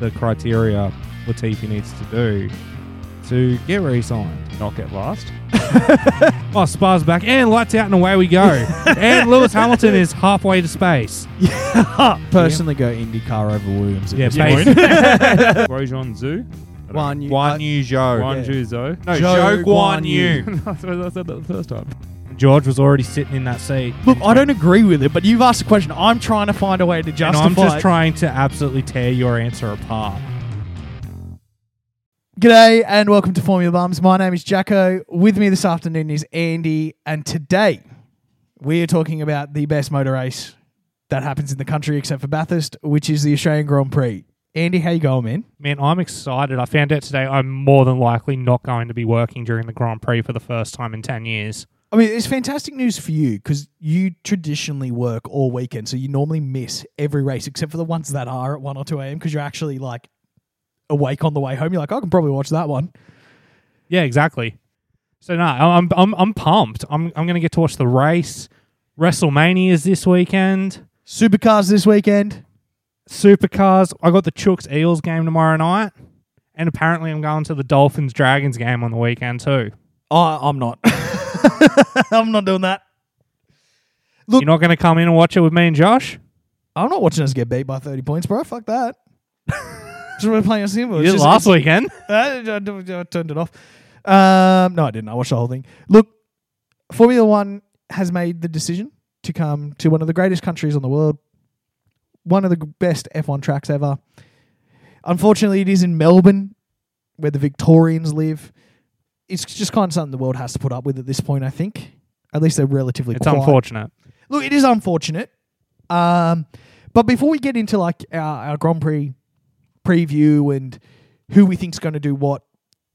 the criteria Latifi needs to do to get re-signed, not get last. oh, Spar's back and lights out and away we go. and Lewis Hamilton is halfway to space. Personally, go IndyCar over Williams. at Yeah, this space. point. Rojon Zhu. Guan Yu- Guan Yu Zhou. Guan yeah. Zhu Zhou. No, Zhou Zhou Guan Guan Yu. Yu. I said that the first time. George was already sitting in that seat. Look, I don't agree with it, but you've asked a question. I'm trying to find a way to And justify. I'm just it. trying to absolutely tear your answer apart. G'day and welcome to Formula Bums. My name is Jacko. With me this afternoon is Andy, and today we are talking about the best motor race that happens in the country except for Bathurst, which is the Australian Grand Prix. Andy, how you going, man? Man, I'm excited. I found out today I'm more than likely not going to be working during the Grand Prix for the first time in 10 years. I mean, it's fantastic news for you because you traditionally work all weekend, so you normally miss every race except for the ones that are at one or two a.m. because you're actually like awake on the way home. You're like, I can probably watch that one. Yeah, exactly. So no, I'm I'm I'm pumped. I'm I'm going to get to watch the race. WrestleMania is this weekend. Supercars this weekend. Supercars. I got the Chooks Eels game tomorrow night, and apparently I'm going to the Dolphins Dragons game on the weekend too. Oh, I'm not. I'm not doing that. Look- You're not going to come in and watch it with me and Josh? I'm not watching us get beat by 30 points, bro. Fuck that. just we're playing a simple. You did last weekend. I, I- I turned it off. Um, no, I didn't. I watched the whole thing. Look, Formula One has made the decision to come to one of the greatest countries on the world, one of the best F1 tracks ever. Unfortunately, it is in Melbourne, where the Victorians live. It's just kind of something the world has to put up with at this point. I think. At least they're relatively. It's quiet. unfortunate. Look, it is unfortunate. Um, but before we get into like our, our Grand Prix preview and who we think's going to do what,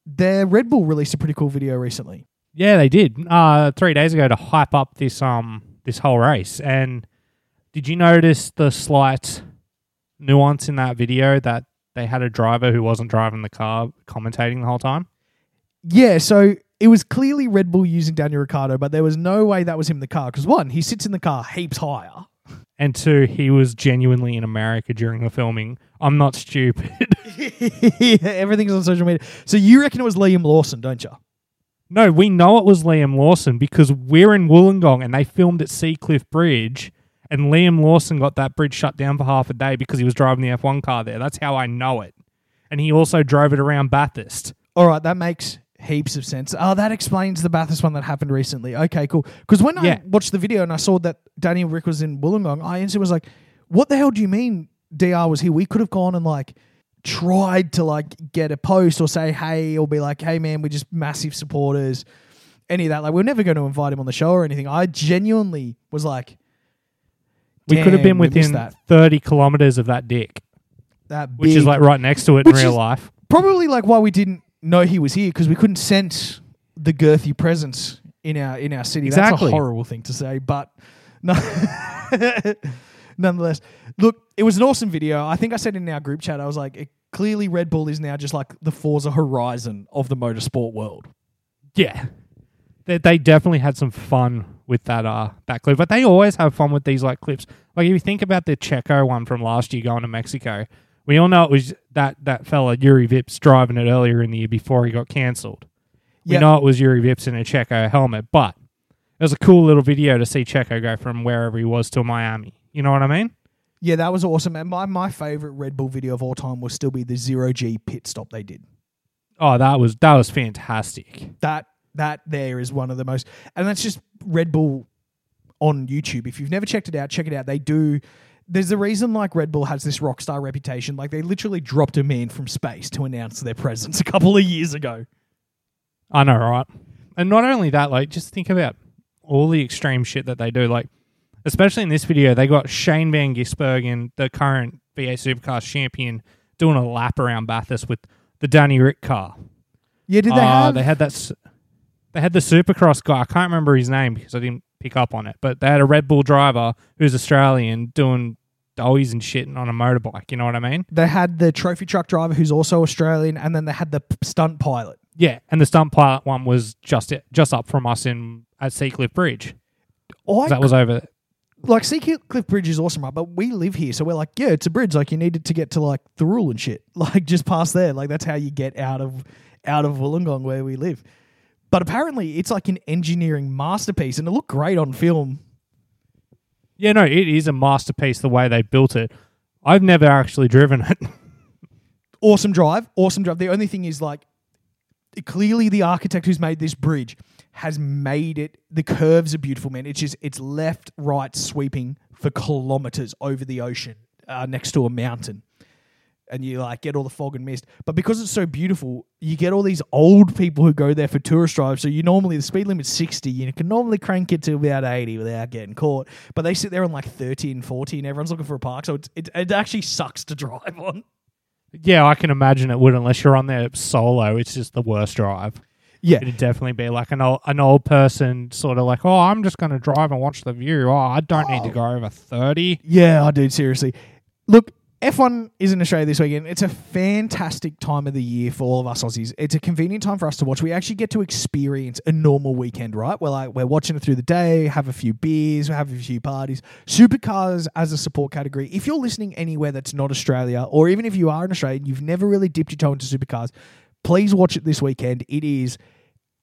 their Red Bull released a pretty cool video recently. Yeah, they did. Uh, three days ago to hype up this um this whole race. And did you notice the slight nuance in that video that they had a driver who wasn't driving the car commentating the whole time? Yeah, so it was clearly Red Bull using Daniel Ricciardo, but there was no way that was him in the car because one, he sits in the car heaps higher. And two, he was genuinely in America during the filming. I'm not stupid. yeah, everything's on social media. So you reckon it was Liam Lawson, don't you? no, we know it was Liam Lawson because we're in Wollongong and they filmed at Seacliff Bridge. And Liam Lawson got that bridge shut down for half a day because he was driving the F1 car there. That's how I know it. And he also drove it around Bathurst. All right, that makes heaps of sense. Oh, that explains the Bathurst one that happened recently. Okay, cool. Because when Yeah. I watched the video and I saw that Danny Ric was in Wollongong, I instantly was like, "What the hell do you mean Dr was here? We could have gone and like tried to like get a post or say hey or be like, hey man, we're just massive supporters." Any of that, like we're never going to invite him on the show or anything. I genuinely was like, We could have been within that. 30 kilometers of that dick, That which is like right next to it in real life. probably like why we didn't know he was here because we couldn't sense the girthy presence in our in our city. That's Exactly. a horrible thing to say, but no. Nonetheless, look, it was an awesome video. I think I said in our group chat, I was like, it, clearly Red Bull is now just like the Forza Horizon of the motorsport world. Yeah. They, they definitely had some fun with that uh that clip, but they always have fun with these like clips. Like if you think about the Checo one from last year going to Mexico, we all know it was that that fella Juri Vips driving it earlier in the year before he got cancelled. We Yep. know it was Juri Vips in a Checo helmet, but it was a cool little video to see Checo go from wherever he was to Miami. You know what I mean? Yeah, that was awesome. And my, my favorite Red Bull video of all time will still be the zero G pit stop they did. Oh, that was that was fantastic. that that there is one of the most and that's just Red Bull on YouTube. If you've never checked it out, check it out. They do there's a reason like Red Bull has this rock star reputation. Like they literally dropped a man from space to announce their presence a couple of years ago. I know, right? And not only that, like, just think about all the extreme shit that they do. Like, especially in this video, they got Shane Van Gisbergen, the current V8 Supercars champion, doing a lap around Bathurst with the Danny Ric car. Yeah, did they Uh, have They had that. They had the Supercross guy. I can't remember his name because I didn't pick up on it. But they had a Red Bull driver who's Australian doing dollies and shit on a motorbike. You know what I mean? they had the trophy truck driver who's also Australian and then they had the p- stunt pilot. Yeah, and the stunt pilot one was just it, just up from us in at Seacliff Bridge. I That was over. like Sea Cliff Bridge is awesome, right? But we live here, so we're like, yeah, it's a bridge. Like you needed to get to like the rule and shit, like just past there. Like that's how you get out of out of Wollongong where we live. But apparently, it's like an engineering masterpiece, and it looked great on film. Yeah, no, it is a masterpiece the way they built it. I've never actually driven it. Awesome drive, awesome drive. The only thing is like, clearly the architect who's made this bridge has made it. The curves are beautiful, man. It's just it's left, right, sweeping for kilometers over the ocean uh, next to a mountain and you like get all the fog and mist. But because it's so beautiful, you get all these old people who go there for tourist drives. So you normally the speed limit's sixty. You can normally crank it to about eighty without getting caught. But they sit there on like 30 and 40 and everyone's looking for a park. So it's, it it actually sucks to drive on. Yeah, I can imagine it would unless you're on there solo. It's just the worst drive. Yeah, It'd definitely be like an old, an old person, sort of like, oh, I'm just going to drive and watch the view. Oh, I don't need to Oh. go over 30. Yeah, I do. Seriously. Look, F1 is in Australia this weekend. It's a fantastic time of the year for all of us Aussies. It's a convenient time for us to watch. We actually get to experience a normal weekend, right? We're like we're watching it through the day, have a few beers, have a few parties. Supercars as a support category. If you're listening anywhere that's not Australia, or even if you are in Australia and you've never really dipped your toe into supercars, please watch it this weekend. It is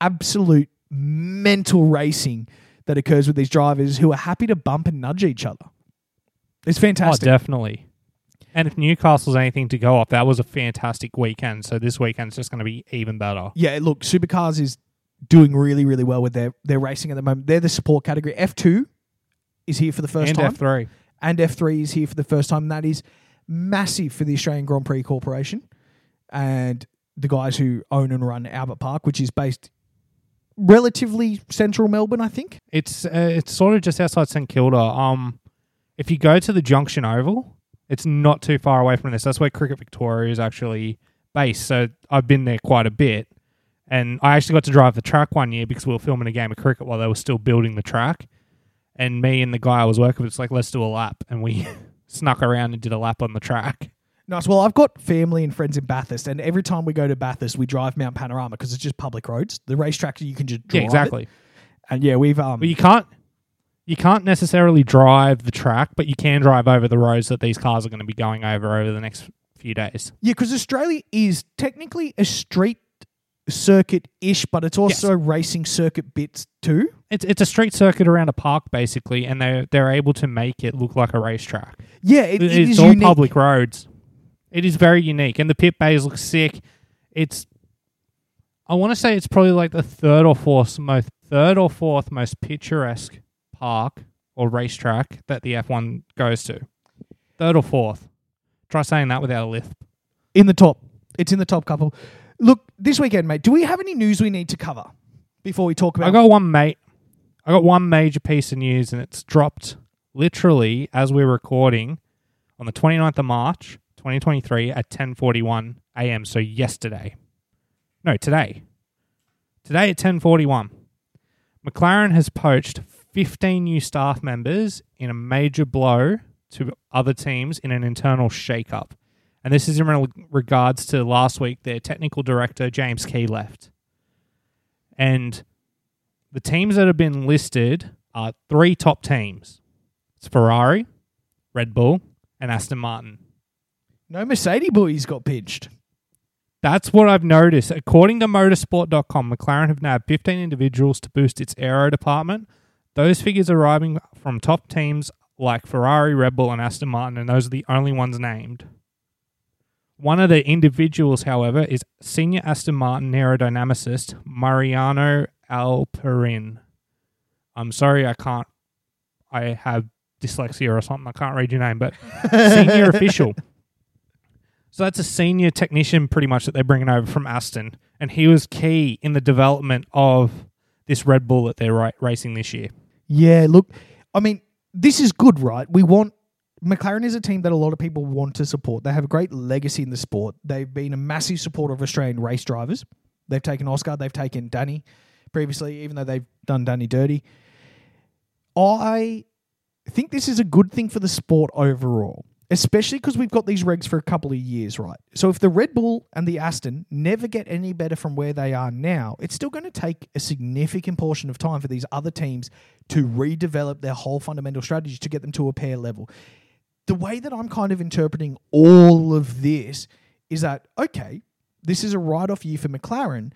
absolute mental racing that occurs with these drivers who are happy to bump and nudge each other. It's fantastic. Oh, definitely. And if Newcastle's anything to go off, that was a fantastic weekend. So this weekend's just going to be even better. yeah, look, Supercars is doing really, really well with their their racing at the moment. They're the support category. F two is here for the first and time, F3. and F three is here for the first time. That is massive for the Australian Grand Prix Corporation and the guys who own and run Albert Park, which is based relatively central Melbourne, I think. It's uh, it's sort of just outside St Kilda. Um, if you go to the Junction Oval, it's not too far away from this. That's where Cricket Victoria is actually based. So I've been there quite a bit, and I actually got to drive the track one year because we were filming a game of cricket while they were still building the track. And me and the guy I was working with, it's like let's do a lap, and we snuck around and did a lap on the track. Nice. Well, I've got family and friends in Bathurst, and every time we go to Bathurst, we drive Mount Panorama because it's just public roads. The racetrack you can just drive Yeah, it. exactly. And yeah, we've um, But you can't you can't necessarily drive the track, but you can drive over the roads that these cars are going to be going over over the next few days. Yeah, because Australia is technically a street circuit ish, but it's also racing circuit bits too. It's it's a street circuit around a park basically, and they they're able to make it look like a racetrack. Yeah, it, it it's is all unique. public roads. It is very unique, and the pit bays look sick. It's I want to say it's probably like the third or fourth most third or fourth most picturesque park or racetrack that the F1 goes to. Third or fourth. Try saying that without a lisp. in the top. It's in the top couple. Look, this weekend, mate. Do we have any news we need to cover before we talk about? I got one mate. I got one major piece of news, and it's dropped literally as we're recording on the 29th of March, 2023, at 10:41 a.m. So yesterday, no, today, today at 10:41, McLaren has poached 15 new staff members in a major blow to other teams in an internal shake-up. And this is in regards to last week, their technical director James Key left, and the teams that have been listed are three top teams. It's Ferrari, Red Bull, and Aston Martin. no Mercedes boys got pinched. That's what I've noticed. According to motorsport.com, McLaren have nabbed 15 individuals to boost its aero department. Those figures arriving from top teams like Ferrari, Red Bull, and Aston Martin, and those are the only ones named. One of the individuals, however, is senior Aston Martin aerodynamicist Mariano Alperin. I'm sorry, I can't. I have dyslexia or something. I can't read your name, but senior official. So that's a senior technician, pretty much, that they're bringing over from Aston, and he was key in the development of this Red Bull that they're ra- racing this year. Yeah, look, I mean, this is good, right? We want McLaren is a team that a lot of people want to support. They have a great legacy in the sport. They've been a massive supporter of Australian race drivers. They've taken Oscar, they've taken Danny previously, even though they've done Danny dirty. I think this is a good thing for the sport overall. Especially because we've got these regs for a couple of years, right? So if the Red Bull and the Aston never get any better from where they are now, it's still going to take a significant portion of time for these other teams to redevelop their whole fundamental strategy to get them to a pair level. The way that I'm kind of interpreting all of this is that, okay, this is a write off year for McLaren,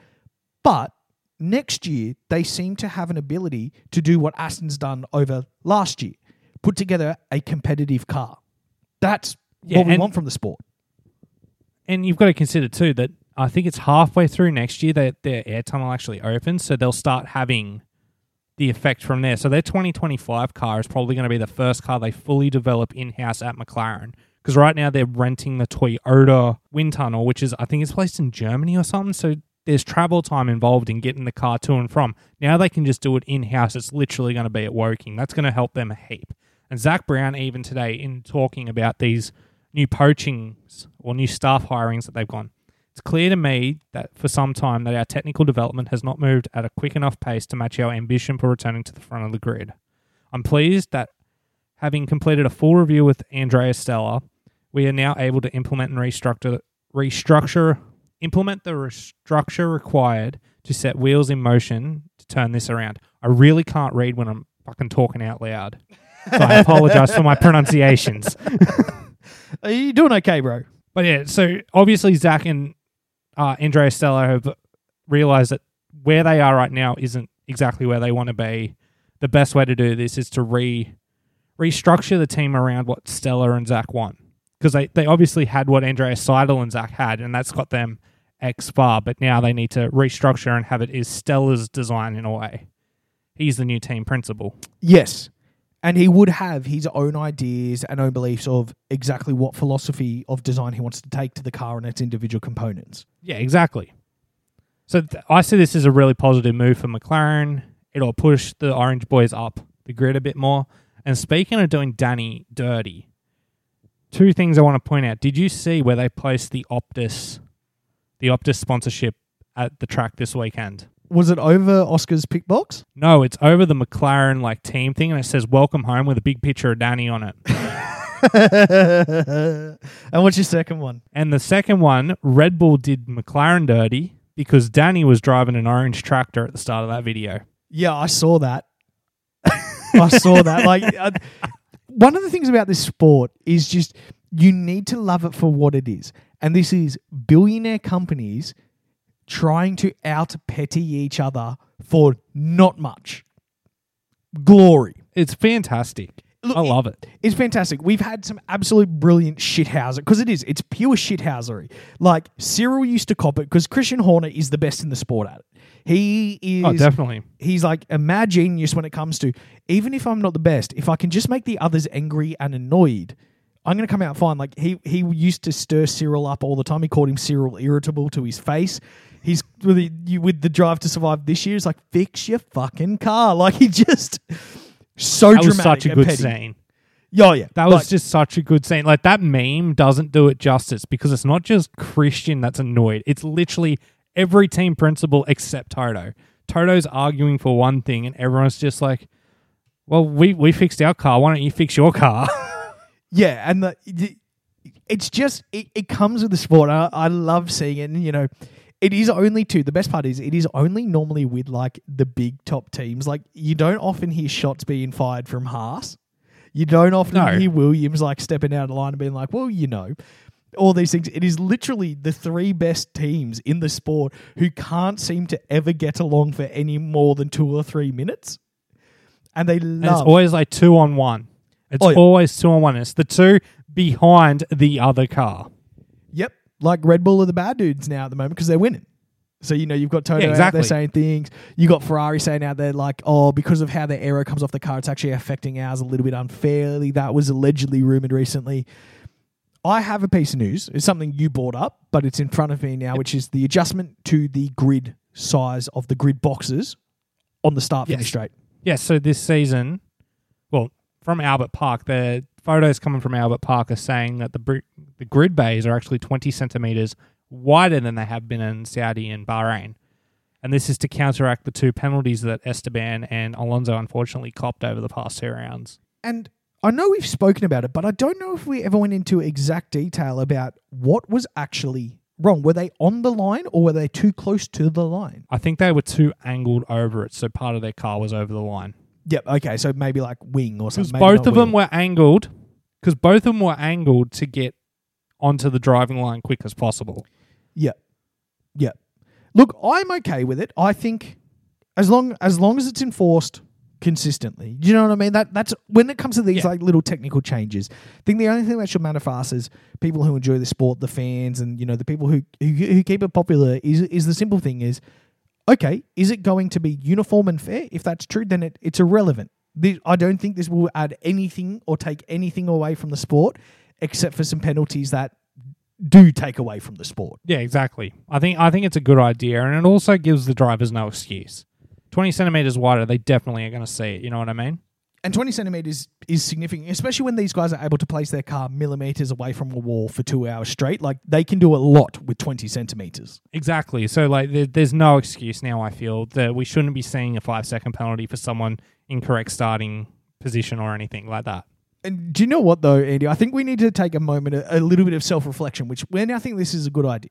but next year they seem to have an ability to do what Aston's done over last year put together a competitive car. That's Yeah, what we and- want from the sport. And you've got to consider too that I think it's halfway through next year that their air tunnel actually opens, so they'll start having the effect from there. So their 2025 car is probably going to be the first car they fully develop in house at McLaren. Because right now they're renting the Toyota wind tunnel, which is I think it's placed in Germany or something. So there's travel time involved in getting the car to and from. Now they can just do it in house. It's literally going to be at Woking. That's going to help them a heap. And Zak Brown, even today, in talking about these new poachings or new staff hirings that they've gone, it's clear to me that for some time that our technical development has not moved at a quick enough pace to match our ambition for returning to the front of the grid. I'm pleased that having completed a full review with Andrea Stella, we are now able to implement and restructure restructure implement the restructure required to set wheels in motion to turn this around. I really can't read when I'm fucking talking out loud. So I apologize for my pronunciations. Are you doing okay, bro? But yeah, so obviously Zak and uh, Andrea Stella have realized that where they are right now isn't exactly where they want to be. The best way to do this is to re restructure the team around what Stella and Zak want. Because they, they obviously had what Andrea Seidl and Zak had, and that's got them X far. But now they need to restructure and have it is Stella's design in a way. He's the new team principal. Yes. And he would have his own ideas and own beliefs of exactly what philosophy of design he wants to take to the car and its individual components. Yeah, exactly. So th- I see this as a really positive move for McLaren. It'll push the Orange boys up the grid a bit more. And speaking of doing Danny dirty, two things I want to point out. Did you see where they placed the Optus, the Optus sponsorship at the track this weekend? Was it over Oscar's pick box? No, it's over the McLaren like team thing, and it says "Welcome home" with a big picture of Danny on it. and what's your second one? And the second one, Red Bull did McLaren dirty because Danny was driving an orange tractor at the start of that video. Yeah, I saw that. I saw that. Like, uh, one of the things about this sport is just you need to love it for what it is. And this is billionaire companies trying to out petty each other for not much glory. It's fantastic. Look, I love it. It's fantastic. We've had some absolute brilliant shithouser because it is. It's pure shithousery. Like Cyril used to cop it because Christian Horner is the best in the sport at it. He is. Oh, definitely. He's like a mad genius when it comes to even if I'm not the best, if I can just make the others angry and annoyed, I'm gonna come out fine. Like he he used to stir Cyril up all the time. He called him Cyril irritable to his face. He's with the, you, with the drive to survive this year. It's like fix your fucking car. Like he just so dramatic. That was dramatic such a good petty. scene. Oh yeah, That was Like, just such a good scene. Like that meme doesn't do it justice because it's not just Christian that's annoyed. It's literally every team principal except Toto. Toto's arguing for one thing and everyone's just like, "Well, we we fixed our car. Why don't you fix your car?" Yeah, and the, the- it's just it, it comes with the sport. I, I love seeing it. And, you know, it is only two. The best part is it is only normally with like the big top teams. Like you don't often hear shots being fired from Haas. You don't often No. hear Williams like stepping out of line and being like, "Well, you know." All these things. It is literally the three best teams in the sport who can't seem to ever get along for any more than two or three minutes, and they And it's always like two on one. It's Oh, yeah. always two on one. It's the two behind the other car. Yep. Like Red Bull are the bad dudes now at the moment because they're winning. So, you know, you've got Toto Yeah, out there saying things. You got Ferrari saying out there, like, oh, because of how the aero comes off the car, it's actually affecting ours a little bit unfairly. That was allegedly rumored recently. I have a piece of news. It's something you brought up, but it's in front of me now, which is the adjustment to the grid size of the grid boxes on the start finish Yes. straight. Yeah, so this season, well, from Albert Park, the photos coming from Albert Park are saying that the the grid bays are actually 20 centimeters wider than they have been in Saudi and Bahrain. And this is to counteract the two penalties that Esteban and Alonso unfortunately copped over the past two rounds. And I know we've spoken about it, but I don't know if we ever went into exact detail about what was actually wrong. Were they on the line or were they too close to the line? I think they were too angled over it, so part of their car was over the line. Yep. Okay. So maybe like wing or something. both of them were angled. Because both of them were angled to get onto the driving line quick as possible. Yep. Yep. Look, I'm okay with it. I think as long as long as it's enforced consistently. Do you know what I mean? That that's when it comes to these Yeah. like little technical changes. I think the only thing that should matter for us is people who enjoy the sport, the fans, and you know the people who who, who keep it popular. Is is the simple thing is, okay, is it going to be uniform and fair? If that's true, then it, it's irrelevant. This, I don't think this will add anything or take anything away from the sport, except for some penalties that do take away from the sport. Yeah, exactly. I think I think it's a good idea, and it also gives the drivers no excuse. Twenty centimeters wider, they definitely are going to see it. You know what I mean? And 20 centimeters is significant, especially when these guys are able to place their car millimeters away from a wall for two hours straight. Like they can do a lot with 20 centimeters. Exactly. So like, there, there's no excuse now. I feel that we shouldn't be seeing a five second penalty for someone incorrect starting position or anything like that. And do you know what though, Andy? I think we need to take a moment, a, a little bit of self reflection, which we now think this is a good idea.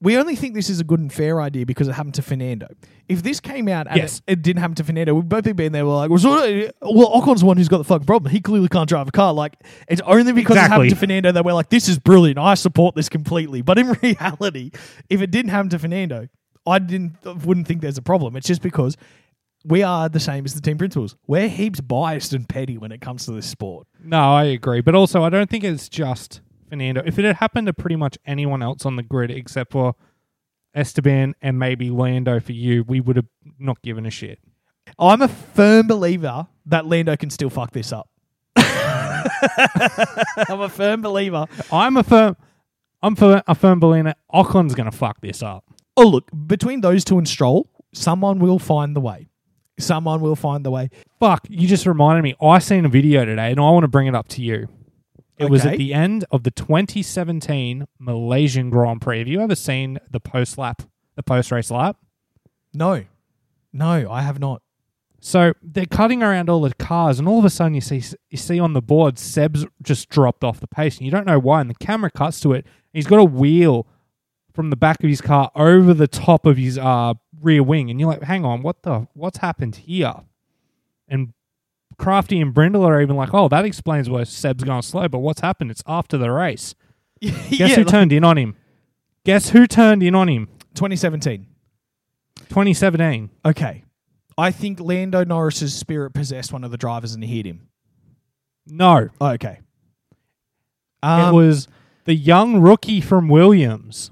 We only think this is a good and fair idea because it happened to Fernando. If this came out and Yes. it, it didn't happen to Fernando, we'd both be being there. We're like, well, so- well, Ocon's the one who's got the fucking problem. He clearly can't drive a car. Like, it's only because it happened to Fernando that we're like, this is brilliant. I support this completely. But in reality, if it didn't happen to Fernando, I didn't wouldn't think there's a problem. It's just because we are the same as the team principals. We're heaps biased and petty when it comes to this sport. No, I agree. But also, I don't think it's just Fernando. If it had happened to pretty much anyone else on the grid except for Esteban and maybe Lando for you, we would have not given a shit. I'm a firm believer that Lando can still fuck this up. I'm a firm believer. I'm a firm. I'm for a firm believer. Ocon's going to fuck this up. Oh, look, between those two and Stroll, someone will find the way. Someone will find the way. Fuck, you just reminded me. I seen a video today and I want to bring it up to you. It was at the end of the 2017 Malaysian Grand Prix. Have you ever seen the post lap, the post race lap? No, no, I have not. So they're cutting around all the cars, and all of a sudden you see you see on the board Seb's just dropped off the pace, and you don't know why. And the camera cuts to it. He's got a wheel from the back of his car over the top of his uh, rear wing, and you're like, "Hang on, what the what's happened here?" And Crofty and Brundle are even like, "Oh, that explains why Seb's going slow." But what's happened? It's after the race. Guess yeah, who like turned in on him? Guess who turned in on him? 2017. 2017. Okay. I think Lando Norris's spirit possessed one of the drivers and he hit him. No, Oh, okay. it Um, was the young rookie from Williams,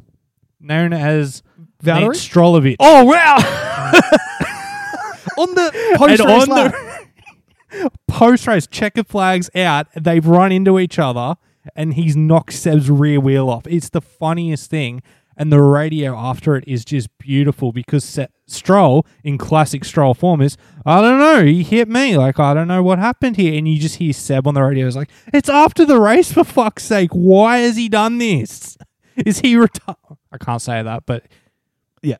known as Valtteri? Nate Strolovich. Oh, wow. on the post And race the post race, checker flags out. They've run into each other, and he's knocked Seb's rear wheel off. It's the funniest thing. And the radio after it is just beautiful because Se- Stroll, in classic Stroll form, is I don't know. He hit me. Like I don't know what happened here. And you just hear Seb on the radio. is like it's after the race for fuck's sake. Why has he done this? Is he retired? I can't say that, but Yeah,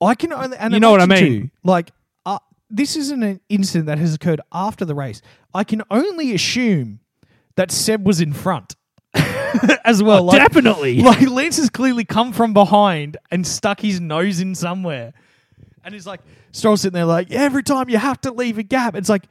I can only. And You know what I imagine mean. too, like, uh, this isn't an incident that has occurred after the race. I can only assume that Seb was in front as well. like, definitely. like Lance has clearly come from behind and stuck his nose in somewhere, and he's like Stroll sitting there like every time you have to leave a gap. It's like,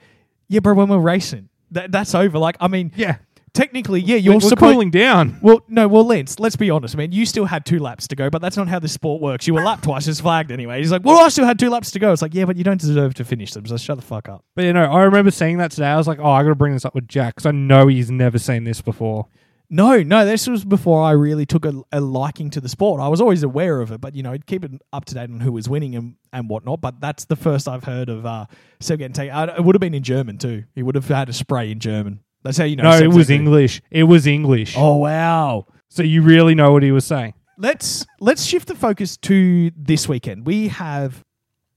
yeah, bro, when we're racing, that that's over. Like, I mean, yeah, technically, yeah, you're we're supposed. cooling down. Well, no, well, Lance, let's be honest, man. You still had two laps to go, but that's not how this sport works. You were lapped twice as flagged anyway. He's like, well, I still had two laps to go. It's like, yeah, but you don't deserve to finish them, so shut the fuck up. But you know, I remember seeing that today. I was like, oh, I got to bring this up with Jack because I know he's never seen this before. No, no, this was before I really took a, a liking to the sport. I was always aware of it, but, you know, keep it up to date on who was winning and, and whatnot. But that's the first I've heard of uh, Seb getting taken. Uh, it would have been in German, too. He would have had a spray in German. That's how you know. No, it was. English. It was English. Oh, wow. So you really know what he was saying. let's let's shift the focus to this weekend. We have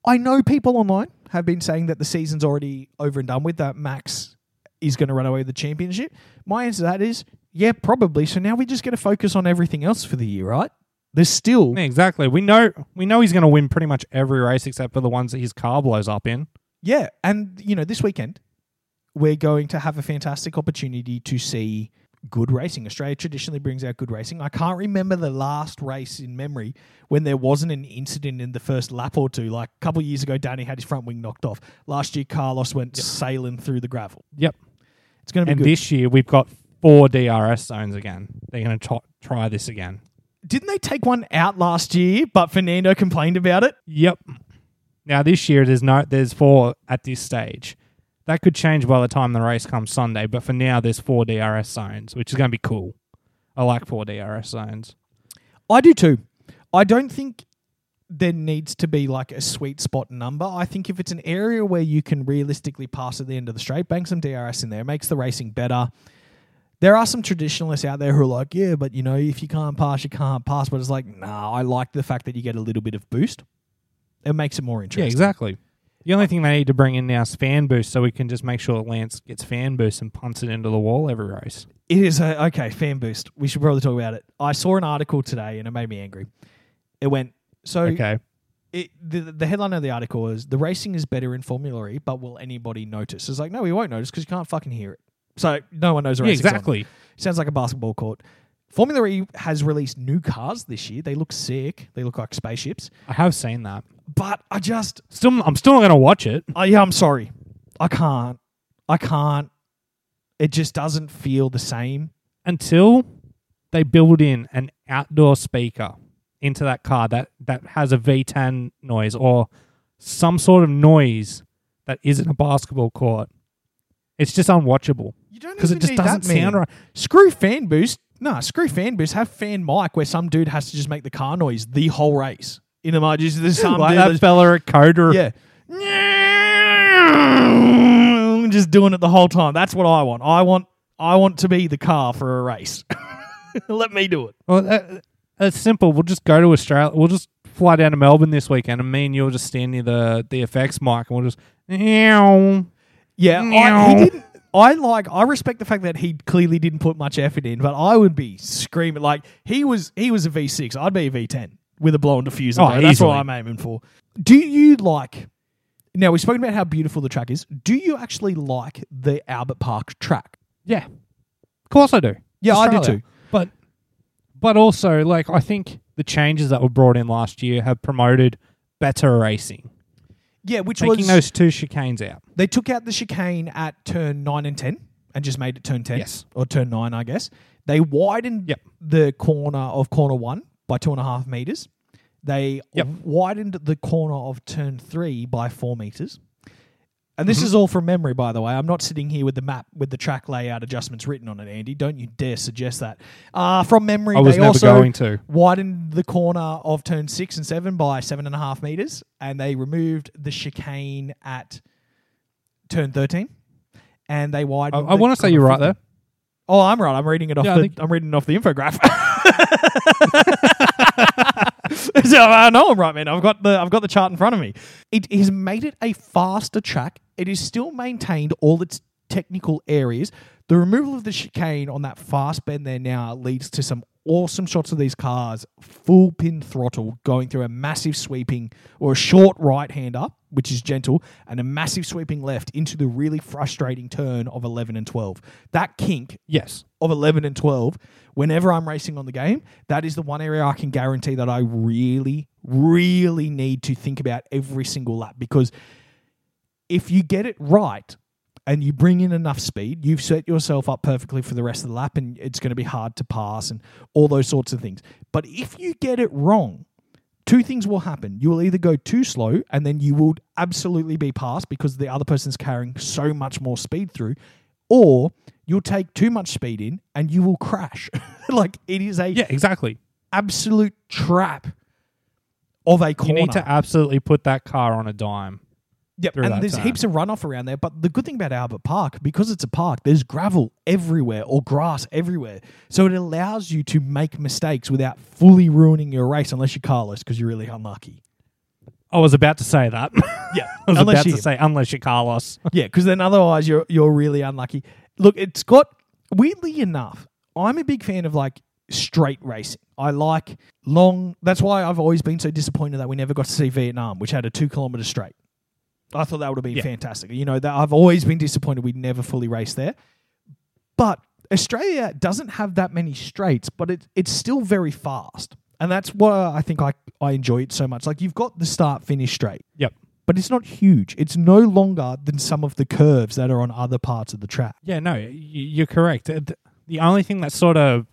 I know people online have been saying that the season's already over and done with, that Max is going to run away with the championship. My answer to that is yeah, probably. So now we just get to focus on everything else for the year, right? There's still Yeah, exactly. We know we know he's going to win pretty much every race except for the ones that his car blows up in. yeah, and you know this weekend we're going to have a fantastic opportunity to see good racing. Australia traditionally brings out good racing. I can't remember the last race in memory when there wasn't an incident in the first lap or two. Like a couple of years ago, Danny had his front wing knocked off. Last year, Carlos went sailing through the gravel. Yep. It's going to be And good. this year we've got four DRS zones again. They're going to try this again. Didn't they take one out last year, but Fernando complained about it? Yep. Now this year there's no there's four at this stage. That could change by the time the race comes Sunday, but for now there's four DRS zones, which is going to be cool. I like four DRS zones. I do too. I don't think there needs to be like a sweet spot number. I think if it's an area where you can realistically pass at the end of the straight, bank some DRS in there, makes the racing better. There are some traditionalists out there who are like, yeah, but you know, if you can't pass, you can't pass. But it's like, nah, I like the fact that you get a little bit of boost. It makes it more interesting. Yeah, exactly. The only thing they need to bring in now is fan boost, so we can just make sure Lance gets fan boost and punts it into the wall every race. It is a okay fan boost. We should probably talk about it. I saw an article today and it made me angry. It went so Okay. it, the, the headline of the article is the racing is better in Formula E, but will anybody notice? It's like no, we won't notice because you can't fucking hear it. So no one knows the Yeah, racing's on. exactly. Sounds like a basketball court. Formula E has released new cars this year. They look sick. They look like spaceships. I have seen that. But I just, Still, I'm still not going to watch it. uh, yeah, I'm sorry. I can't. I can't. It just doesn't feel the same. until they build in an outdoor speaker into that car that, that has a V10 noise or some sort of noise that isn't a basketball court. It's just unwatchable You don't because it just doesn't sound right. Screw fan boost. No, screw fan boost. Have fan mic where some dude has to just make the car noise the whole race. In the mind, just there's some Like dude that that's- fella at Coda. yeah, just doing it the whole time. That's what I want. I want I want to be the car for a race. Let me do it. Well, that, it's simple. We'll just go to Australia. We'll just fly down to Melbourne this weekend, and me and you'll just stand near the the effects mic, and we'll just. Meow. Yeah, I, he didn't. I like. I respect the fact that he clearly didn't put much effort in, but I would be screaming like he was. He was a V six. I'd be a V ten with a blown diffuser. Oh. That's what I'm aiming for. Do you like? Now we've spoken about how beautiful the track is. Do you actually like the Albert Park track? Yeah, of course I do. Yeah, I do too. But but also, like I think the changes that were brought in last year have promoted better racing, Yeah, which was. taking was those two chicanes out. they took out the chicane at turn nine and ten and just made it turn ten. Yes. or turn nine, I guess. They widened Yep. the corner of corner one by two and a half meters. They Yep. widened the corner of turn three by four meters. And Mm-hmm. this is all from memory, by the way. I'm not sitting here with the map with the track layout adjustments written on it, Andy. Don't you dare suggest that. Uh, from memory, I was they never also going to. widened the corner of turn six and seven by seven and a half meters, and they removed the chicane at turn thirteen. And they widened. I want to say you're right there. Oh, I'm right. I'm reading it off. Yeah, I the, think- I'm reading it off the infograph. so I know I'm right, man. I've got the I've got the chart in front of me. It has made it a faster track. It is still maintained all its technical areas. The removal of the chicane on that fast bend there now leads to some awesome shots of these cars full pin throttle going through a massive sweeping or a short right hand up, which is gentle, and a massive sweeping left into the really frustrating turn of 11 and 12. That kink Yes. of 11 and 12, whenever I'm racing on the game, that is the one area I can guarantee that I really, really need to think about every single lap because if you get it right and you bring in enough speed, you've set yourself up perfectly for the rest of the lap and it's going to be hard to pass and all those sorts of things. But if you get it wrong, two things will happen. You will either go too slow and then you will absolutely be passed because the other person's carrying so much more speed through, or you'll take too much speed in and you will crash. like it is a Yeah, exactly. absolute trap of a corner. You need to absolutely put that car on a dime. Yep, and there's turn. heaps of runoff around there. But the good thing about Albert Park, because it's a park, there's gravel everywhere or grass everywhere. So it allows you to make mistakes without fully ruining your race, unless you're Carlos, because you're really unlucky. I was about to say that. Yeah, I was unless about to say unless you're Carlos. Yeah, because then otherwise you're you're really unlucky. Look, it's got weirdly enough. I'm a big fan of like straight racing. I like long. That's why I've always been so disappointed that we never got to see Vietnam, which had a two kilometer straight. I thought that would have been Yeah. fantastic. You know, that I've always been disappointed we never fully raced there. But Australia doesn't have that many straights, but it, it's still very fast. And that's why I think I, I enjoy it so much. Like you've got the start finish straight, Yep. but it's not huge. It's no longer than some of the curves that are on other parts of the track. Yeah, no, you're correct. Uh, The only thing that sort of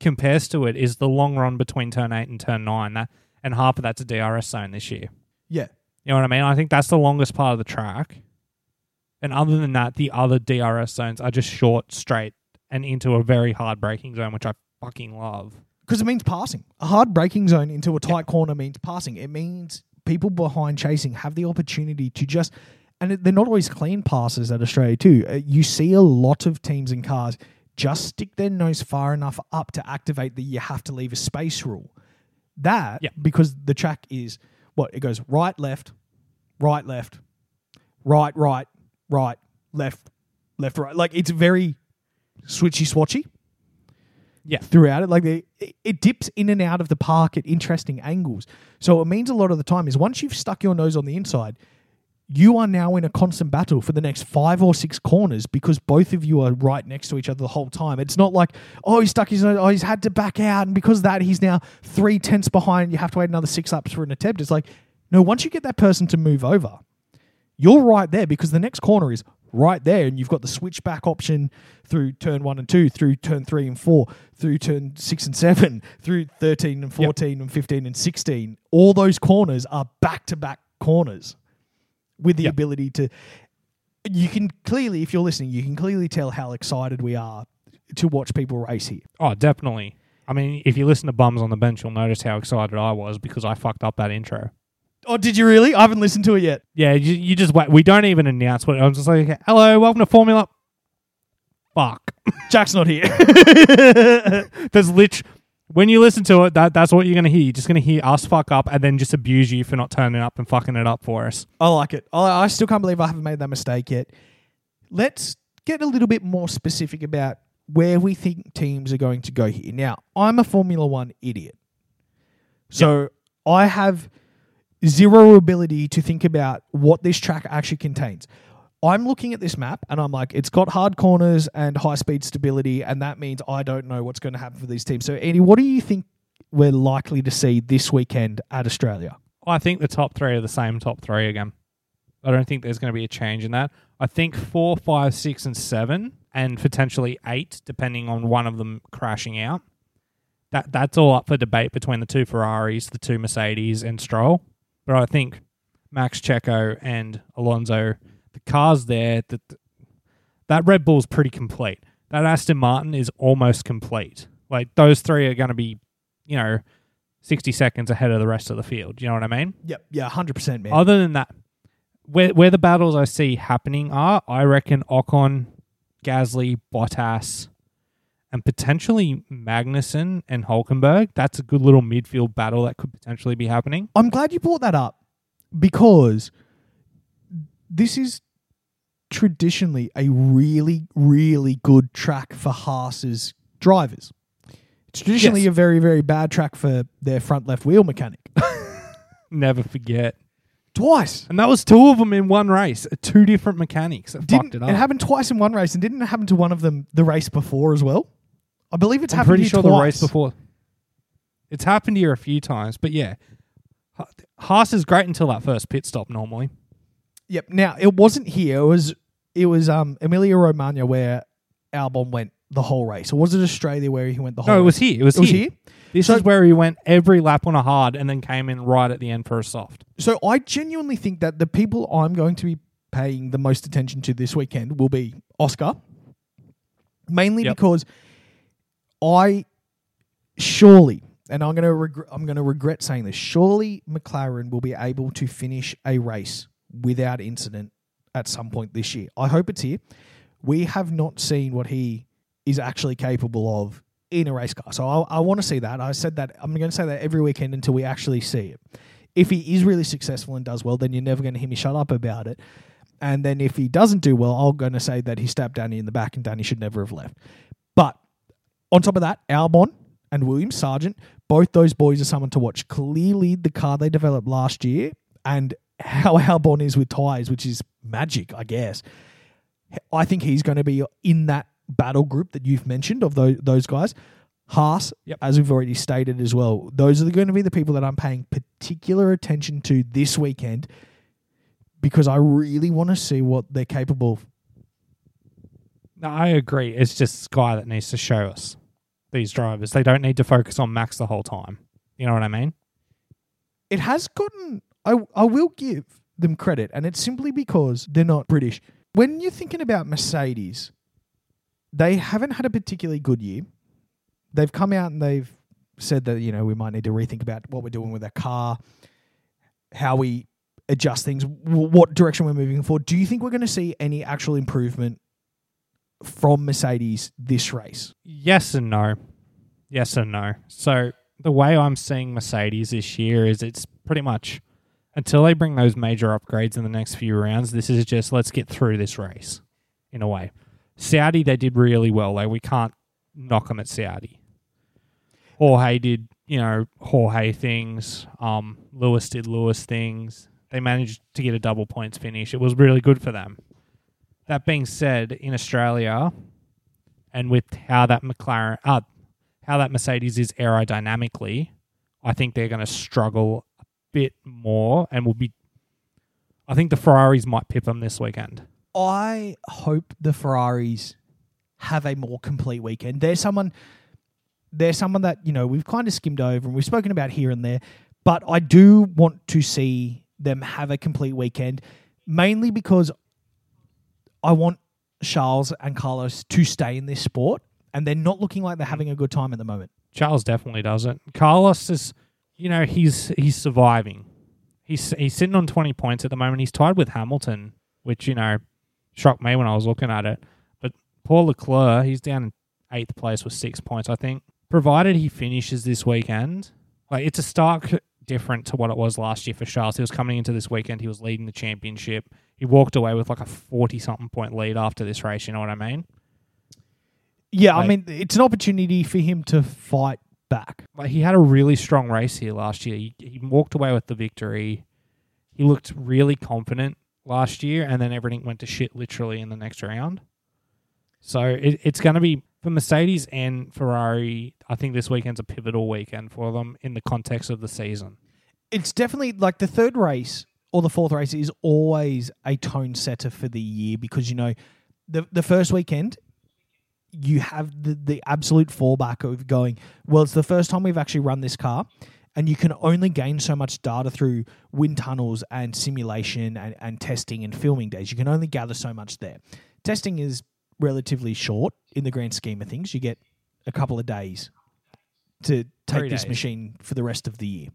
compares to it is the long run between turn eight and turn nine, that, and half of that's a DRS zone this year. Yeah. You know what I mean? I think that's the longest part of the track. And other than that, the other DRS zones are just short, straight, and into a very hard braking zone, which I fucking love. Because it means passing. A hard braking zone into a tight corner means passing. It means people behind chasing have the opportunity to just, and they're not always clean passes at Australia too. Uh, You see a lot of teams and cars just stick their nose far enough up to activate the you have to leave a space rule. That Yeah. because the track is what it goes right, left, right, left, right, right, right, left, left, right. Like it's very switchy swatchy Yeah. throughout it. Like they, it- it dips in and out of the park at interesting angles. So it means a lot of the time is once you've stuck your nose on the inside, you are now in a constant battle for the next five or six corners because both of you are right next to each other the whole time. It's not like, oh, he stuck his nose, oh, he's had to back out, and because of that, he's now three tenths behind. You have to wait another six laps for an attempt. It's like, no, once you get that person to move over, you're right there because the next corner is right there and you've got the switchback option through turn one and two, through turn three and four, through turn six and seven, through 13 and 14 and 15 and 16. All those corners are back to back corners with the Yep. ability to. You can clearly, if you're listening, you can clearly tell how excited we are to watch people race here. Oh, definitely. I mean, if you listen to Bums on the Bench, you'll notice how excited I was because I fucked up that intro. Oh, did you really? I haven't listened to it yet. Yeah, you, you just wait. We don't even announce what I'm just like, hello, welcome to Formula. Fuck. Jack's not here. There's lit. When you listen to it, that that's what you're gonna hear. You're just gonna hear us fuck up and then just abuse you for not turning up and fucking it up for us. I like it. I, I still can't believe I haven't made that mistake yet. Let's get a little bit more specific about where we think teams are going to go here. Now, I'm a Formula One idiot. So I have zero ability to think about what this track actually contains. I'm looking at this map and I'm like, it's got hard corners and high speed stability, and that means I don't know what's going to happen for these teams. So, Andy, what do you think we're likely to see this weekend at Australia? I think the top three are the same top three again. I don't think there's going to be a change in that. I think four, five, six, and seven, and potentially eight, depending on one of them crashing out. That that's all up for debate between the two Ferraris, the two Mercedes, and Stroll. But I think Max Checo and Alonso, the cars there, that that Red Bull's pretty complete. That Aston Martin is almost complete. Like those three are going to be, you know, sixty seconds ahead of the rest of the field. You know what I mean? Yep, yeah, 100%, man. Other than that, where where the battles I see happening are, I reckon Ocon, Gasly, Bottas, and potentially Magnussen and Hulkenberg. That's a good little midfield battle that could potentially be happening. I'm glad you brought that up because this is traditionally a really, really good track for Haas's drivers. It's traditionally Yes. a very, very bad track for their front left wheel mechanic. Never forget. Twice. And that was two of them in one race. Uh, two different mechanics that Didn't, fucked it up. it happened twice in one race and didn't it happen to one of them the race before as well? I believe it's I'm happened pretty sure twice. the race before. It's happened here a few times, but yeah, Haas is great until that first pit stop. Normally, Yep. Now it wasn't here. It was it was um Emilia Romagna where Albon went the whole race. Or was it Australia where he went the whole no, it race? was here. It was, It was here. here? This So- is where he went every lap on a hard and then came in right at the end for a soft. So I genuinely think that the people I'm going to be paying the most attention to this weekend will be Oscar, mainly Yep. because I surely, and I'm going to regret, I'm going to regret saying this. Surely McLaren will be able to finish a race without incident at some point this year. I hope it's here. We have not seen what he is actually capable of in a race car. So I, I want to see that. I said that I'm going to say that every weekend until we actually see it. If he is really successful and does well, then you're never going to hear me shut up about it. And then if he doesn't do well, I'm going to say that he stabbed Danny in the back and Danny should never have left. But on top of that, Albon and Williams Sargeant, both those boys are someone to watch. Clearly, the car they developed last year and how Albon is with tyres, which is magic, I guess. I think he's going to be in that battle group that you've mentioned of those, those guys. Haas, Yep. as we've already stated as well, those are going to be the people that I'm paying particular attention to this weekend because I really want to see what they're capable of. No, I agree. It's just Sky that needs to show us these drivers. They don't need to focus on Max the whole time. You know what I mean? It has gotten, I, I will give them credit, and it's simply because they're not British. When you're thinking about Mercedes, they haven't had a particularly good year. They've come out and they've said that, you know, we might need to rethink about what we're doing with our car, how we adjust things, what direction we're moving forward. Do you think we're going to see any actual improvement from Mercedes this race? Yes and no. Yes and no. So the way I'm seeing Mercedes this year is it's pretty much until they bring those major upgrades in the next few rounds, this is just let's get through this race in a way. Saudi, they did really well. Like we can't knock them at Saudi. George did, you know, George things. Um, Lewis did Lewis things. They managed to get a double points finish. It was really good for them. That being said, in Australia, and with how that McLaren, uh, how that Mercedes is aerodynamically, I think they're going to struggle bit more, and will be. I think the Ferraris might pip them this weekend. I hope the Ferraris have a more complete weekend. There's someone there's someone that, you know, we've kind of skimmed over and we've spoken about here and there, but I do want to see them have a complete weekend, mainly because I want Charles and Carlos to stay in this sport and they're not looking like they're having a good time at the moment. Charles definitely doesn't. Carlos is, you know, he's he's surviving. He's he's sitting on twenty points at the moment. He's tied with Hamilton, which you know shocked me when I was looking at it. But Paul Leclerc, he's down in eighth place with six points, I think. Provided he finishes this weekend, like it's a stark different to what it was last year for Charles. He was coming into this weekend, he was leading the championship. He walked away with like a forty something point lead after this race. You know what I mean? Yeah, I mean, it's an opportunity for him to fight back. like he had a really strong race here last year. He, he walked away with the victory. He looked really confident last year, and then everything went to shit literally in the next round. So it, it's going to be for Mercedes and Ferrari. I think this weekend's a pivotal weekend for them in the context of the season. it's definitely like the third race or the fourth race is always a tone setter for the year because you know the the first weekend you have the, the absolute fallback of going well it's the first time we've actually run this car and you can only gain so much data through wind tunnels and simulation and, and testing and filming days you can only gather so much there testing is relatively short in the grand scheme of things you get a couple of days to take Three this days. machine for the rest of the year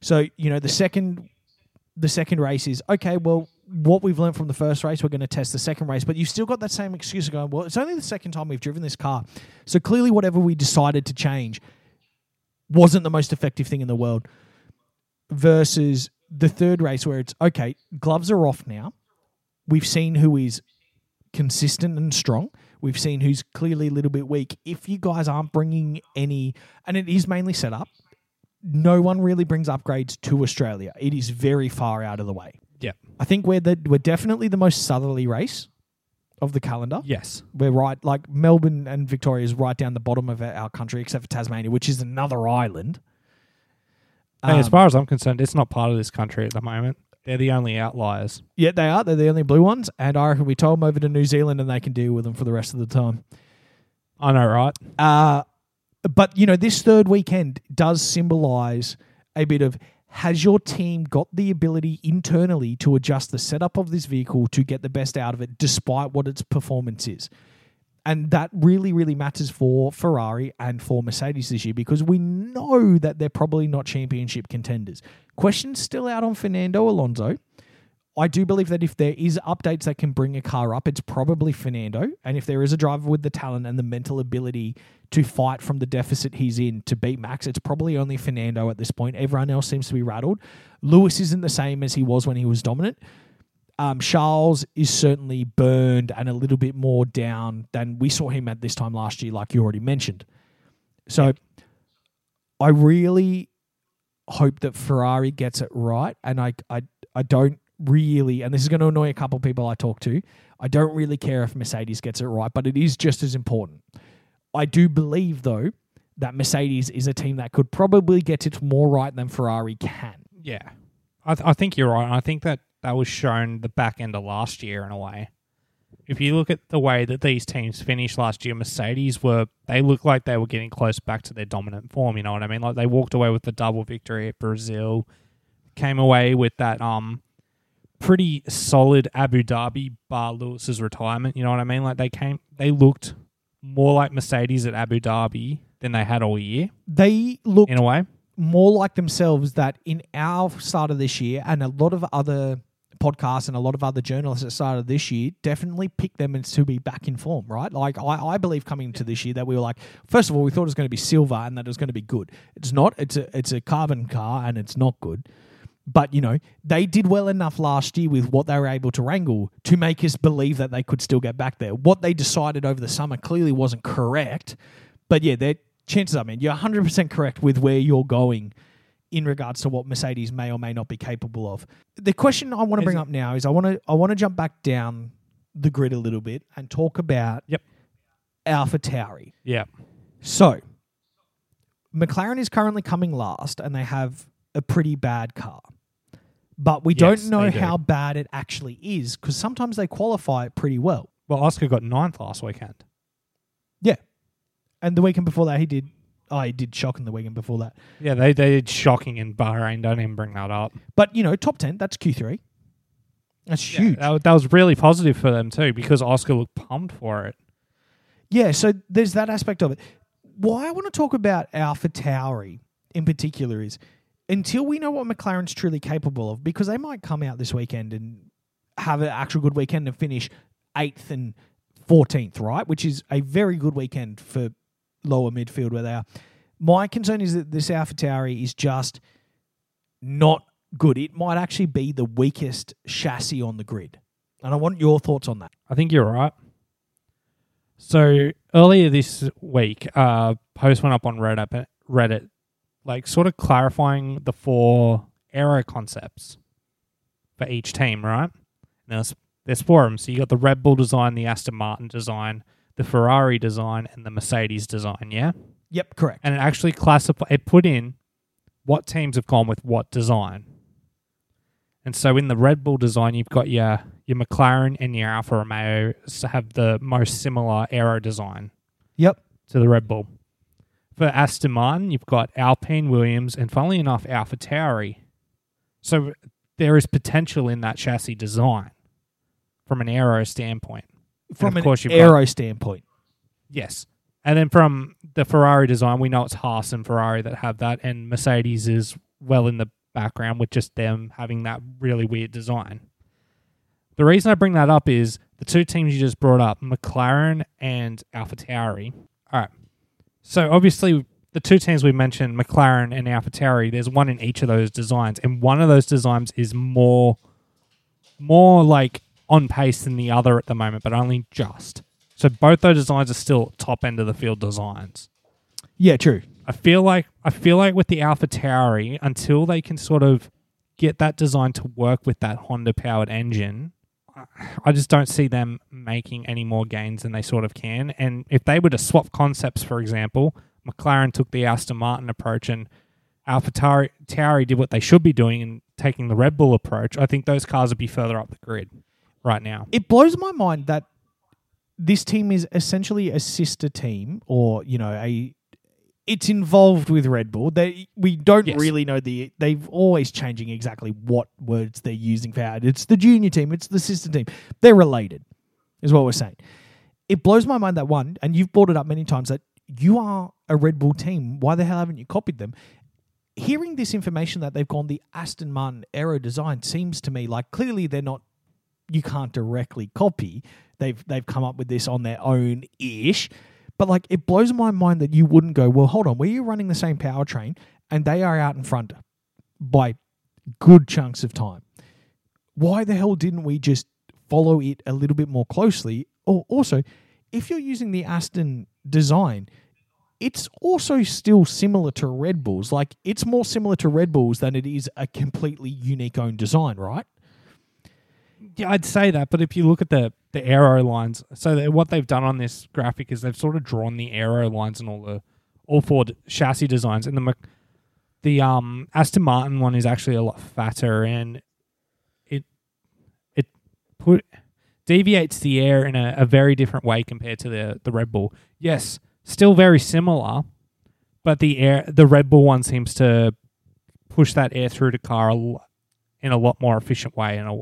so you know the second the second race is okay. Well, what we've learned from the first race, we're going to test the second race. But you've still got that same excuse of going. Well, it's only the second time we've driven this car, so clearly whatever we decided to change wasn't the most effective thing in the world. Versus the third race where it's okay. Gloves are off now. We've seen who is consistent and strong. We've seen who's clearly a little bit weak. If you guys aren't bringing any, and it is mainly set up, no one really brings upgrades to Australia. It is very far out of the way. I think we're the we're definitely the most southerly race of the calendar. Yes. We're right, like Melbourne and Victoria is right down the bottom of our, country, except for Tasmania, which is another island. Hey, as Um, far as I'm concerned, it's not part of this country at the moment. They're the only outliers. yeah, they are. They're the only blue ones, and I reckon we told them over to New Zealand, and they can deal with them for the rest of the time. I know, right? Uh, but you know, this third weekend does symbolize a bit of has your team got the ability internally to adjust the setup of this vehicle to get the best out of it despite what its performance is? And that really, really matters for Ferrari and for Mercedes this year because we know that they're probably not championship contenders. Questions still out on Fernando Alonso. I do believe that if there is updates that can bring a car up, it's probably Fernando. And if there is a driver with the talent and the mental ability to fight from the deficit he's in to beat Max, it's probably only Fernando at this point. Everyone else seems to be rattled. Lewis isn't the same as he was when he was dominant. Um, Charles is certainly burned and a little bit more down than we saw him at this time last year, like you already mentioned. So I really hope that Ferrari gets it right, and I I I don't really, and this is going to annoy a couple of people I talk to. I don't really care if Mercedes gets it right, but it is just as important. I do believe though that Mercedes is a team that could probably get it more right than Ferrari can. Yeah, I, th- I think you're right. I think that that was shown the back end of last year in a way. If you look at the way that these teams finished last year, Mercedes were they looked like they were getting close back to their dominant form. You know what I mean? Like they walked away with the double victory at Brazil, came away with that um pretty solid Abu Dhabi bar Lewis's retirement. You know what I mean? Like they came, they looked more like Mercedes at Abu Dhabi than they had all year They look in a way. more like themselves that in our start of this year and a lot of other podcasts and a lot of other journalists at the start of this year definitely picked them to be back in form, right? Like I, I believe coming into this year that we were like, first of all, we thought it was going to be silver and that it was going to be good. It's not. It's a it's a carbon car and it's not good. But you know, they did well enough last year with what they were able to wrangle to make us believe that they could still get back there. What they decided over the summer clearly wasn't correct. But yeah, their chances are, man, you're 100% correct with where you're going in regards to what Mercedes may or may not be capable of. The question I want to bring it- up now is I want to I want to jump back down the grid a little bit and talk about Yep. Alpha Tauri. Yeah, So, McLaren is currently coming last and they have a pretty bad car. But we Yes, don't know they do. how bad it actually is because sometimes they qualify it pretty well. well, Oscar got ninth last weekend. Yeah. And the weekend before that, he did. Oh, he did shocking the weekend before that. Yeah, they they did shocking in Bahrain. Don't even bring that up. But, you know, top 10, that's Q3. That's huge. that, wa- that was really positive for them too because Oscar looked pumped for it. Yeah, so there's that aspect of it. Why I want to talk about Alpha Tauri in particular is until we know what McLaren's truly capable of, because they might come out this weekend and have an actual good weekend and finish eighth and 14th, right? Which is a very good weekend for lower midfield where they are. My concern is that this Alpha Tauri is just not good. It might actually be the weakest chassis on the grid. And I want your thoughts on that. I think you're right. So earlier this week, uh, post went up on Reddit, Reddit, like sort of clarifying the four aero concepts for each team, right? Now there's, there's four of them. So you got the Red Bull design, the Aston Martin design, the Ferrari design, and the Mercedes design. Yeah, Yep, correct. and it actually classify it put in what teams have gone with what design. And so in the Red Bull design, you've got your your McLaren and your Alfa Romeo have the most similar aero design Yep. to the Red Bull. For Aston Martin, you've got Alpine, Williams, and funnily enough, Alpha Tauri. So there is potential in that chassis design from an aero standpoint. From of an course you've got- aero standpoint. Yes. And then from the Ferrari design, we know it's Haas and Ferrari that have that, and Mercedes is well in the background with just them having that really weird design. The reason I bring that up is the two teams you just brought up, McLaren and AlphaTauri. All right. So obviously, the two teams we mentioned, McLaren and AlphaTauri, there's one in each of those designs, and one of those designs is more, more like on pace than the other at the moment, but only just. So both those designs are still top end of the field designs. Yeah, true. I feel like I feel like with the Alpha Tauri, until they can sort of get that design to work with that Honda powered engine, I- just don't see them making any more gains than they sort of can. And if they were to swap concepts, for example, McLaren took the Aston Martin approach and Alpha Tauri, Tauri did what they should be doing and taking the Red Bull approach, I think those cars would be further up the grid right now. It blows my mind that this team is essentially a sister team, or you know, a it's involved with Red Bull. They we don't Yes. really know the they've always changing exactly what words they're using for it. It's the junior team, it's the sister team. They're related, is what we're saying. It blows my mind that one, and you've brought it up many times that you are a Red Bull team. Why the hell haven't you copied them? Hearing this information that they've gone the Aston Martin aero design seems to me like clearly they're not you can't directly copy. They've they've come up with this on their own ish. But like it blows my mind that you wouldn't go, well, hold on, we're you running the same powertrain and they are out in front by good chunks of time. Why the hell didn't we just follow it a little bit more closely? Or also, if you're using the Aston design, it's also still similar to Red Bulls. Like it's more similar to Red Bulls than it is a completely unique own design, right? Yeah, I'd say that, but if you look at the the aero lines, so what they've done on this graphic is they've sort of drawn the arrow lines and all the all four d- chassis designs, and the the um Aston Martin one is actually a lot fatter, and it it put deviates the air in a, a very different way compared to the the Red Bull. Yes, still very similar, but the air the Red Bull one seems to push that air through the car in a lot more efficient way, and a,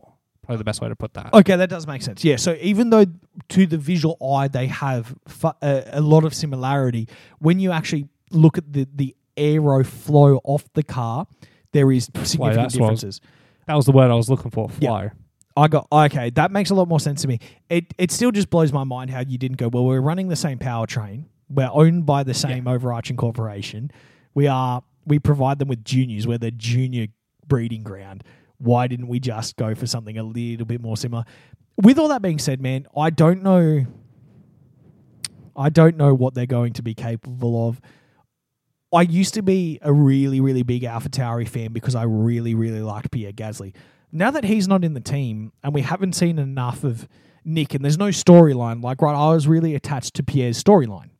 probably the best way to put that. Okay, that does make sense. Yeah. So even though to the visual eye they have fu- a, a lot of similarity, when you actually look at the the aero flow off the car, there is significant that's what I was- differences. That was the word I was looking for. Yeah. Flow. I got okay. That makes a lot more sense to me. It it still just blows my mind how you didn't go. Well, we're running the same powertrain. We're owned by the same overarching corporation. We are we provide them with juniors. We're the junior breeding ground. Why didn't we just go for something a little bit more similar? With all that being said, man, I don't know. I don't know what they're going to be capable of. I used to be a really, really big AlphaTauri fan because I really, really liked Pierre Gasly. Now that he's not in the team and we haven't seen enough of Nyck and there's no storyline, like, right, I was really attached to Pierre's storyline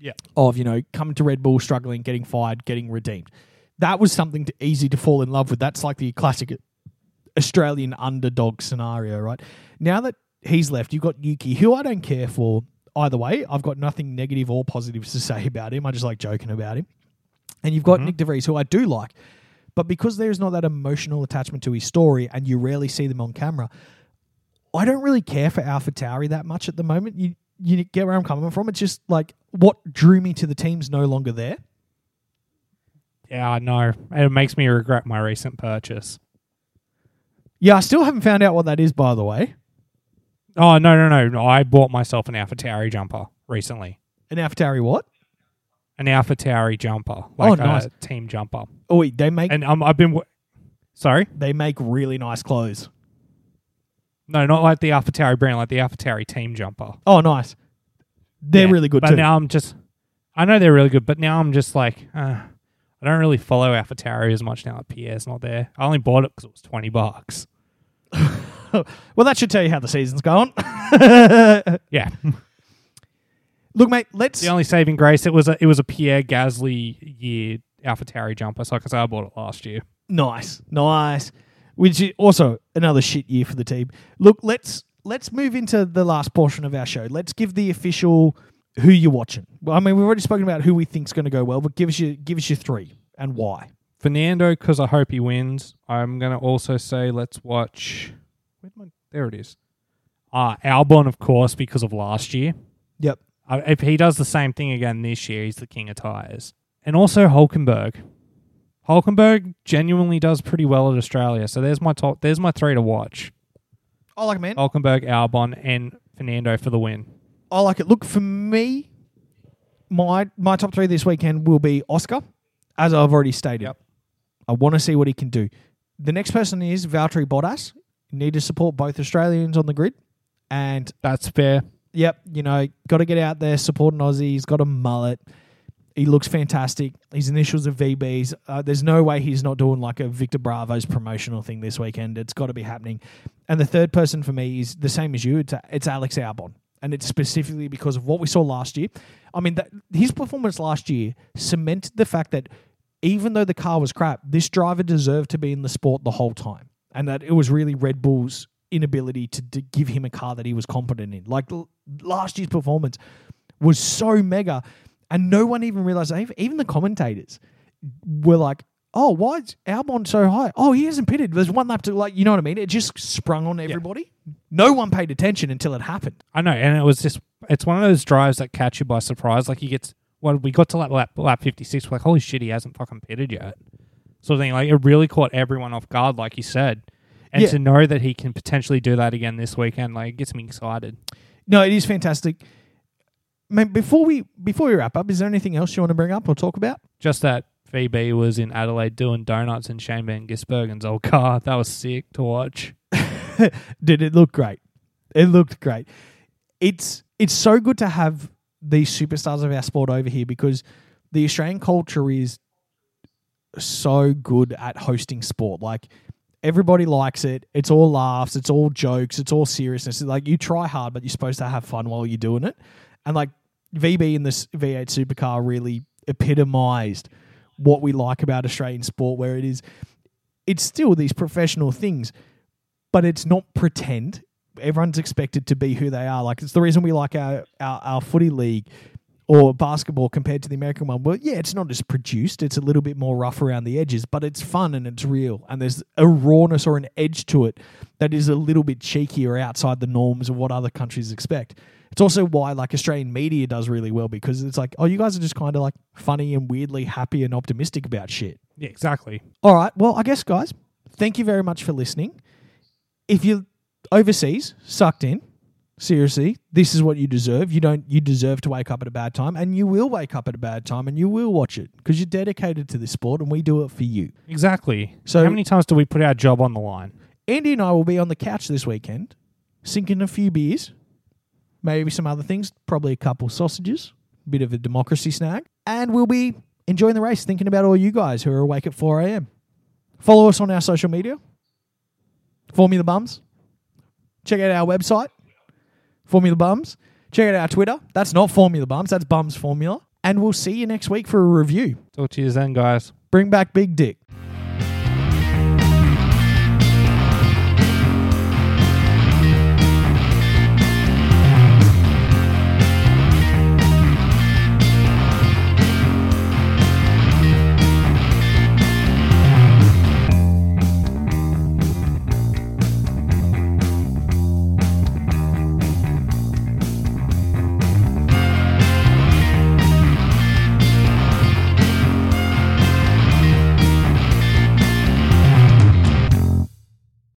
Yeah. of, you know, coming to Red Bull, struggling, getting fired, getting redeemed. That was something to, easy to fall in love with. That's like the classic Australian underdog scenario, right? Now that he's left, you've got Yuki, who I don't care for either way. I've got nothing negative or positive to say about him. I just like joking about him. And you've got Mhm. Nyck de Vries, who I do like. But because there's not that emotional attachment to his story and you rarely see them on camera, I don't really care for Alpha Tauri that much at the moment. You you get where I'm coming from. It's just like what drew me to the team's no longer there. Yeah, I know. It makes me regret my recent purchase. Yeah, I still haven't found out what that is, by the way. Oh no, no, no, no! I bought myself an AlphaTauri jumper recently. An Alpha Tauri what? An AlphaTauri jumper, Oh, like nice. a team jumper. Oh, wait, they make And um, I've been. w- Sorry, they make really nice clothes. no, not like the AlphaTauri brand, like the AlphaTauri team jumper. Oh, nice. They're Yeah, really good But too. now I'm just. I know they're really good, but now I'm just like, uh, I don't really follow AlphaTauri as much now that Pierre's not there. I only bought it because it was twenty bucks. well, that should tell you how the season's going. Yeah, Look, mate, let's. the only saving grace it was a it was a Pierre Gasly year AlphaTauri jumper. So said, I bought it last year. Nice, nice. Which is also another shit year for the team. Look, let's let's move into the last portion of our show. Let's give the official who you're watching. Well, I mean, we've already spoken about who we think's going to go well, but give us your give us your three and why. Fernando, because I hope he wins. I'm gonna also say let's watch. My, there it is. Uh, Albon, of course, because of last year. Yep. Uh, if he does the same thing again this year, he's the king of tires. And also Hulkenberg. Hulkenberg genuinely does pretty well at Australia. So there's my top. There's my three to watch. I like man. Hulkenberg, Albon, and Fernando for the win. I like it. Look for me. My my top three this weekend will be Oscar, as I've already stated. Yep. I want to see what he can do. The next person is Valtteri Bottas. You need to support both Australians on the grid, and That's fair. Yep, you know, got to get out there, support an Aussie. He's got a mullet. He looks fantastic. His initials are VBs. Uh, there's no way he's not doing like a Victor Bravo's promotional thing this weekend. It's got to be happening. And the third person for me is the same as you. It's, it's Alex Albon. And it's specifically because of what we saw last year. I mean, that, his performance last year cemented the fact that even though the car was crap, this driver deserved to be in the sport the whole time. And that it was really Red Bull's inability to, to give him a car that he was competent in. Like l- last year's performance was so mega, and no one even realized. Even, even the commentators were like, "Oh, why is Albon so high? Oh, he hasn't pitted. There's one lap to like, you know what I mean? It just sprung on everybody. No one paid attention until it happened. I know, and it was just it's one of those drives that catch you by surprise. Like he gets well, we got to lap lap, lap fifty six, we're like, holy shit, he hasn't fucking pitted yet. Sort of thing. Like it really caught everyone off guard, like you said. And Yeah. to know that he can potentially do that again this weekend, like it gets me excited. No, it is fantastic." Man, before we before we wrap up, is there anything else you want to bring up or talk about? Just that VB was in Adelaide doing donuts in Shane Van Gisbergen's old car. That was sick to watch. Did it look great? It looked great. It's it's so good to have these superstars of our sport over here because the Australian culture is so good at hosting sport. Like everybody likes it. It's all laughs. It's all jokes. It's all seriousness. Like you try hard, but you're supposed to have fun while you're doing it. And like VB in this V8 supercar really epitomized what we like about Australian sport, where it is, it's still these professional things, but it's not pretend. Everyone's expected to be who they are. Like it's the reason we like our our, our footy league or basketball compared to the American one. Well, yeah, it's not as produced. It's a little bit more rough around the edges, but it's fun and it's real. And there's a rawness or an edge to it that is a little bit cheeky or outside the norms of what other countries expect. It's also why like Australian media does really well because it's like, oh, you guys are just kind of like funny and weirdly happy and optimistic about shit. Yeah, exactly. All right. Well, I guess, guys, thank you very much for listening. If you're overseas, sucked in, seriously, this is what you deserve. You don't. You deserve to wake up at a bad time, and you will wake up at a bad time, and you will watch it because you're dedicated to this sport, and we do it for you. Exactly. So- how many times do we put our job on the line? Andy and I will be on the couch this weekend, sinking a few beers, maybe some other things, probably a couple sausages, a bit of a democracy snag, and we'll be enjoying the race, thinking about all you guys who are awake at 4 a.m. Follow us on our social media, Formula Bums. Check out our website, Formula Bums. Check out our Twitter. That's not Formula Bums, that's Bums Formula. And we'll see you next week for a review. Talk to you then, guys. Bring back Big Dick.